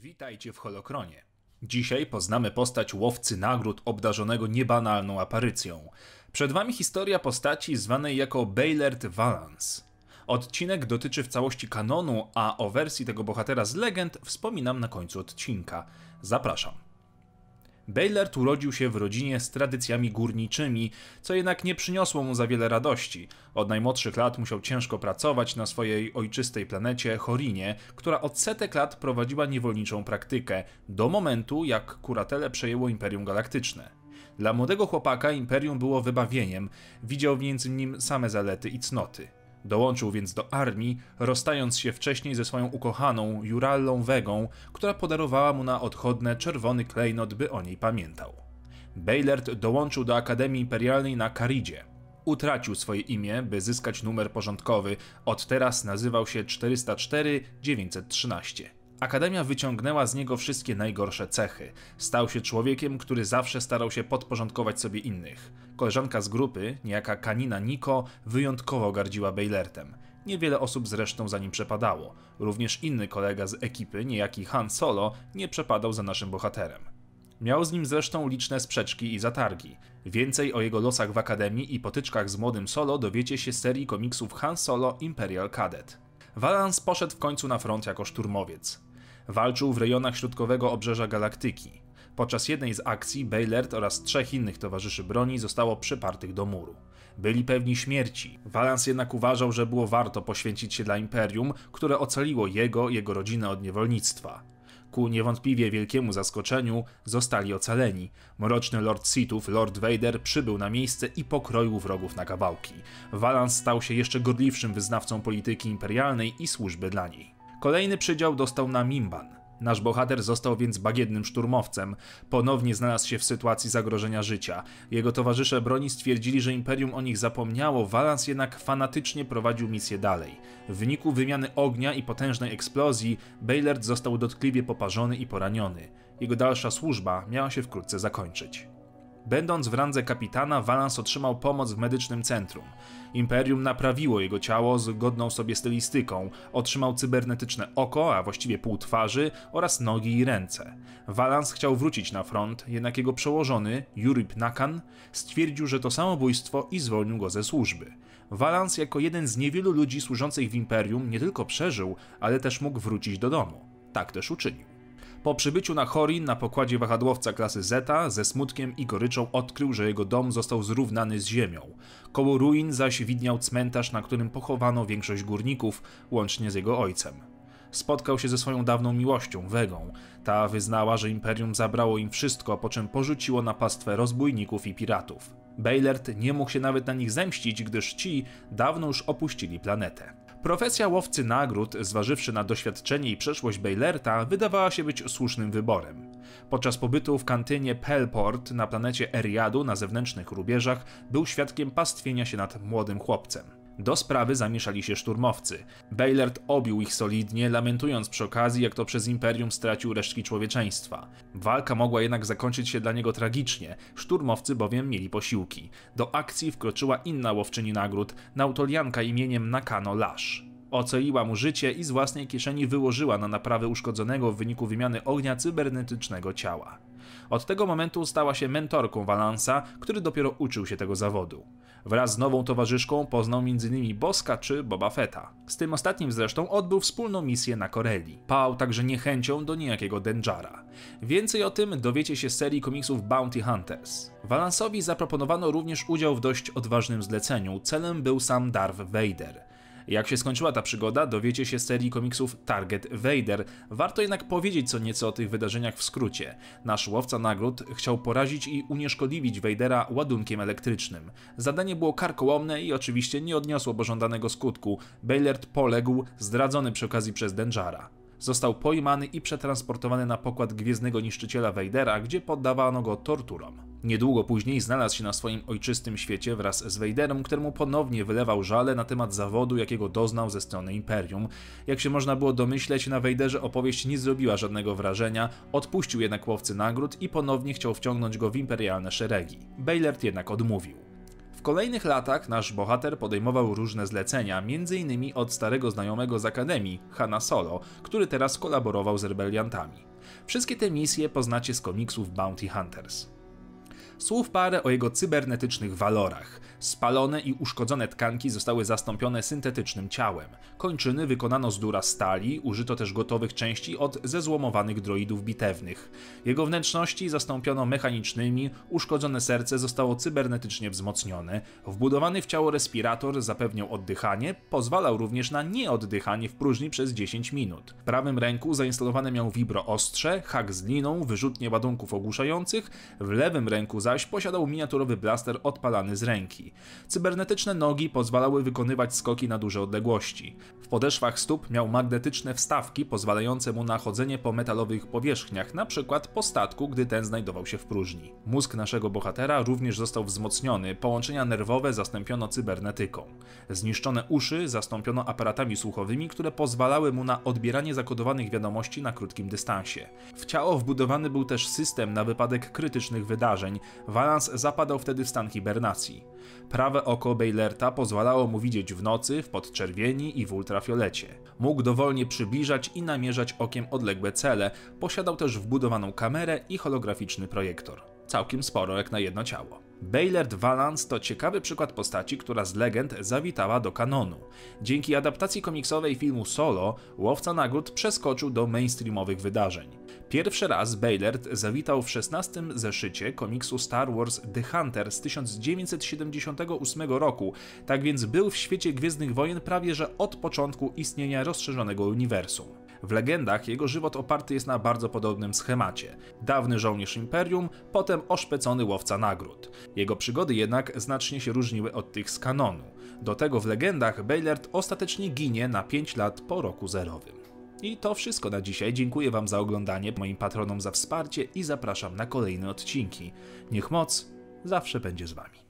Witajcie w Holokronie. Dzisiaj poznamy postać łowcy nagród obdarzonego niebanalną aparycją. Przed wami historia postaci zwanej jako Baylert Valance. Odcinek dotyczy w całości kanonu, a o wersji tego bohatera z legend wspominam na końcu odcinka. Zapraszam. Baylert urodził się w rodzinie z tradycjami górniczymi, co jednak nie przyniosło mu za wiele radości. Od najmłodszych lat musiał ciężko pracować na swojej ojczystej planecie Horinie, która od setek lat prowadziła niewolniczą praktykę, do momentu jak kuratele przejęło Imperium Galaktyczne. Dla młodego chłopaka Imperium było wybawieniem, widział więc w nim same zalety i cnoty. Dołączył więc do armii, rozstając się wcześniej ze swoją ukochaną Jurallą Wegą, która podarowała mu na odchodne czerwony klejnot, by o niej pamiętał. Baylert dołączył do Akademii Imperialnej na Karidzie. Utracił swoje imię, by zyskać numer porządkowy, od teraz nazywał się 404-913. Akademia wyciągnęła z niego wszystkie najgorsze cechy. Stał się człowiekiem, który zawsze starał się podporządkować sobie innych. Koleżanka z grupy, niejaka Kanina Niko, wyjątkowo gardziła Baylertem. Niewiele osób zresztą za nim przepadało. Również inny kolega z ekipy, niejaki Han Solo, nie przepadał za naszym bohaterem. Miał z nim zresztą liczne sprzeczki i zatargi. Więcej o jego losach w Akademii i potyczkach z młodym Solo dowiecie się z serii komiksów Han Solo Imperial Cadet. Valance poszedł w końcu na front jako szturmowiec. Walczył w rejonach środkowego obrzeża galaktyki. Podczas jednej z akcji Baylert oraz trzech innych towarzyszy broni zostało przypartych do muru. Byli pewni śmierci. Valance jednak uważał, że było warto poświęcić się dla Imperium, które ocaliło jego jego rodzinę od niewolnictwa. Ku niewątpliwie wielkiemu zaskoczeniu zostali ocaleni. Mroczny Lord Sithów, Lord Vader, przybył na miejsce i pokroił wrogów na kawałki. Valance stał się jeszcze gorliwszym wyznawcą polityki imperialnej i służby dla niej. Kolejny przydział dostał na Mimban. Nasz bohater został więc bagiennym szturmowcem. Ponownie znalazł się w sytuacji zagrożenia życia. Jego towarzysze broni stwierdzili, że Imperium o nich zapomniało, Valance jednak fanatycznie prowadził misję dalej. W wyniku wymiany ognia i potężnej eksplozji, Baylert został dotkliwie poparzony i poraniony. Jego dalsza służba miała się wkrótce zakończyć. Będąc w randze kapitana, Valance otrzymał pomoc w medycznym centrum. Imperium naprawiło jego ciało z godną sobie stylistyką, otrzymał cybernetyczne oko, a właściwie pół twarzy oraz nogi i ręce. Valance chciał wrócić na front, jednak jego przełożony, Yurip Nakan, stwierdził, że to samobójstwo i zwolnił go ze służby. Valance jako jeden z niewielu ludzi służących w Imperium nie tylko przeżył, ale też mógł wrócić do domu. Tak też uczynił. Po przybyciu na Horin na pokładzie wahadłowca klasy Zeta ze smutkiem i goryczą odkrył, że jego dom został zrównany z ziemią. Koło ruin zaś widniał cmentarz, na którym pochowano większość górników, łącznie z jego ojcem. Spotkał się ze swoją dawną miłością, Wegą. Ta wyznała, że Imperium zabrało im wszystko, po czym porzuciło na pastwę rozbójników i piratów. Baylert nie mógł się nawet na nich zemścić, gdyż ci dawno już opuścili planetę. Profesja łowcy nagród, zważywszy na doświadczenie i przeszłość Baylerta, wydawała się być słusznym wyborem. Podczas pobytu w kantynie Pelport na planecie Eriadu na zewnętrznych rubieżach był świadkiem pastwienia się nad młodym chłopcem. Do sprawy zamieszali się szturmowcy. Baylert obił ich solidnie, lamentując przy okazji, jak to przez Imperium stracił resztki człowieczeństwa. Walka mogła jednak zakończyć się dla niego tragicznie, szturmowcy bowiem mieli posiłki. Do akcji wkroczyła inna łowczyni nagród, nautolianka imieniem Nakano Lash. Ocaliła mu życie i z własnej kieszeni wyłożyła na naprawę uszkodzonego w wyniku wymiany ognia cybernetycznego ciała. Od tego momentu stała się mentorką Valansa, który dopiero uczył się tego zawodu. Wraz z nową towarzyszką poznał m.in. Boska czy Boba Fetta. Z tym ostatnim zresztą odbył wspólną misję na Koreli. Pał także niechęcią do niejakiego Denjara. Więcej o tym dowiecie się z serii komiksów Bounty Hunters. Valansowi zaproponowano również udział w dość odważnym zleceniu. Celem był sam Darth Vader. Jak się skończyła ta przygoda, dowiecie się z serii komiksów Target Vader. Warto jednak powiedzieć co nieco o tych wydarzeniach w skrócie. Nasz łowca nagród chciał porazić i unieszkodliwić Vadera ładunkiem elektrycznym. Zadanie było karkołomne i oczywiście nie odniosło pożądanego skutku. Baylert poległ, zdradzony przy okazji przez Denjara. Został pojmany i przetransportowany na pokład gwiezdnego niszczyciela Vadera, gdzie poddawano go torturom. Niedługo później znalazł się na swoim ojczystym świecie wraz z Vaderem, któremu ponownie wylewał żale na temat zawodu, jakiego doznał ze strony Imperium. Jak się można było domyśleć, na Vaderze opowieść nie zrobiła żadnego wrażenia, odpuścił jednak łowcy nagród i ponownie chciał wciągnąć go w imperialne szeregi. Baylert jednak odmówił kolejnych latach nasz bohater podejmował różne zlecenia, m.in. od starego znajomego z Akademii, Hanna Solo, który teraz kolaborował z rebeliantami. Wszystkie te misje poznacie z komiksów Bounty Hunters. Słów parę o jego cybernetycznych walorach. Spalone i uszkodzone tkanki zostały zastąpione syntetycznym ciałem. Kończyny wykonano z dura stali, użyto też gotowych części od zezłomowanych droidów bitewnych. Jego wnętrzności zastąpiono mechanicznymi, uszkodzone serce zostało cybernetycznie wzmocnione, wbudowany w ciało respirator zapewniał oddychanie, pozwalał również na nieoddychanie w próżni przez 10 minut. W prawym ręku zainstalowane miał vibro ostrze, hak z liną, wyrzutnie ładunków ogłuszających, w lewym ręku zaś posiadał miniaturowy blaster odpalany z ręki. Cybernetyczne nogi pozwalały wykonywać skoki na duże odległości. W podeszwach stóp miał magnetyczne wstawki pozwalające mu na chodzenie po metalowych powierzchniach, np. po statku, gdy ten znajdował się w próżni. Mózg naszego bohatera również został wzmocniony, połączenia nerwowe zastąpiono cybernetyką. Zniszczone uszy zastąpiono aparatami słuchowymi, które pozwalały mu na odbieranie zakodowanych wiadomości na krótkim dystansie. W ciało wbudowany był też system na wypadek krytycznych wydarzeń. Valance zapadał wtedy w stan hibernacji. Prawe oko Bejlerta pozwalało mu widzieć w nocy, w podczerwieni i w ultrafiolecie. Mógł dowolnie przybliżać i namierzać okiem odległe cele, posiadał też wbudowaną kamerę i holograficzny projektor. Całkiem sporo jak na jedno ciało. Baylert Valance to ciekawy przykład postaci, która z legend zawitała do kanonu. Dzięki adaptacji komiksowej filmu Solo, łowca nagród przeskoczył do mainstreamowych wydarzeń. Pierwszy raz Baylert zawitał w 16 zeszycie komiksu Star Wars The Hunter z 1978 roku, tak więc był w świecie Gwiezdnych Wojen prawie że od początku istnienia rozszerzonego uniwersum. W legendach jego żywot oparty jest na bardzo podobnym schemacie. Dawny żołnierz Imperium, potem oszpecony łowca nagród. Jego przygody jednak znacznie się różniły od tych z kanonu. Do tego w legendach Baylert ostatecznie ginie na 5 lat po roku zerowym. I to wszystko na dzisiaj. Dziękuję Wam za oglądanie, moim patronom za wsparcie i zapraszam na kolejne odcinki. Niech moc zawsze będzie z Wami.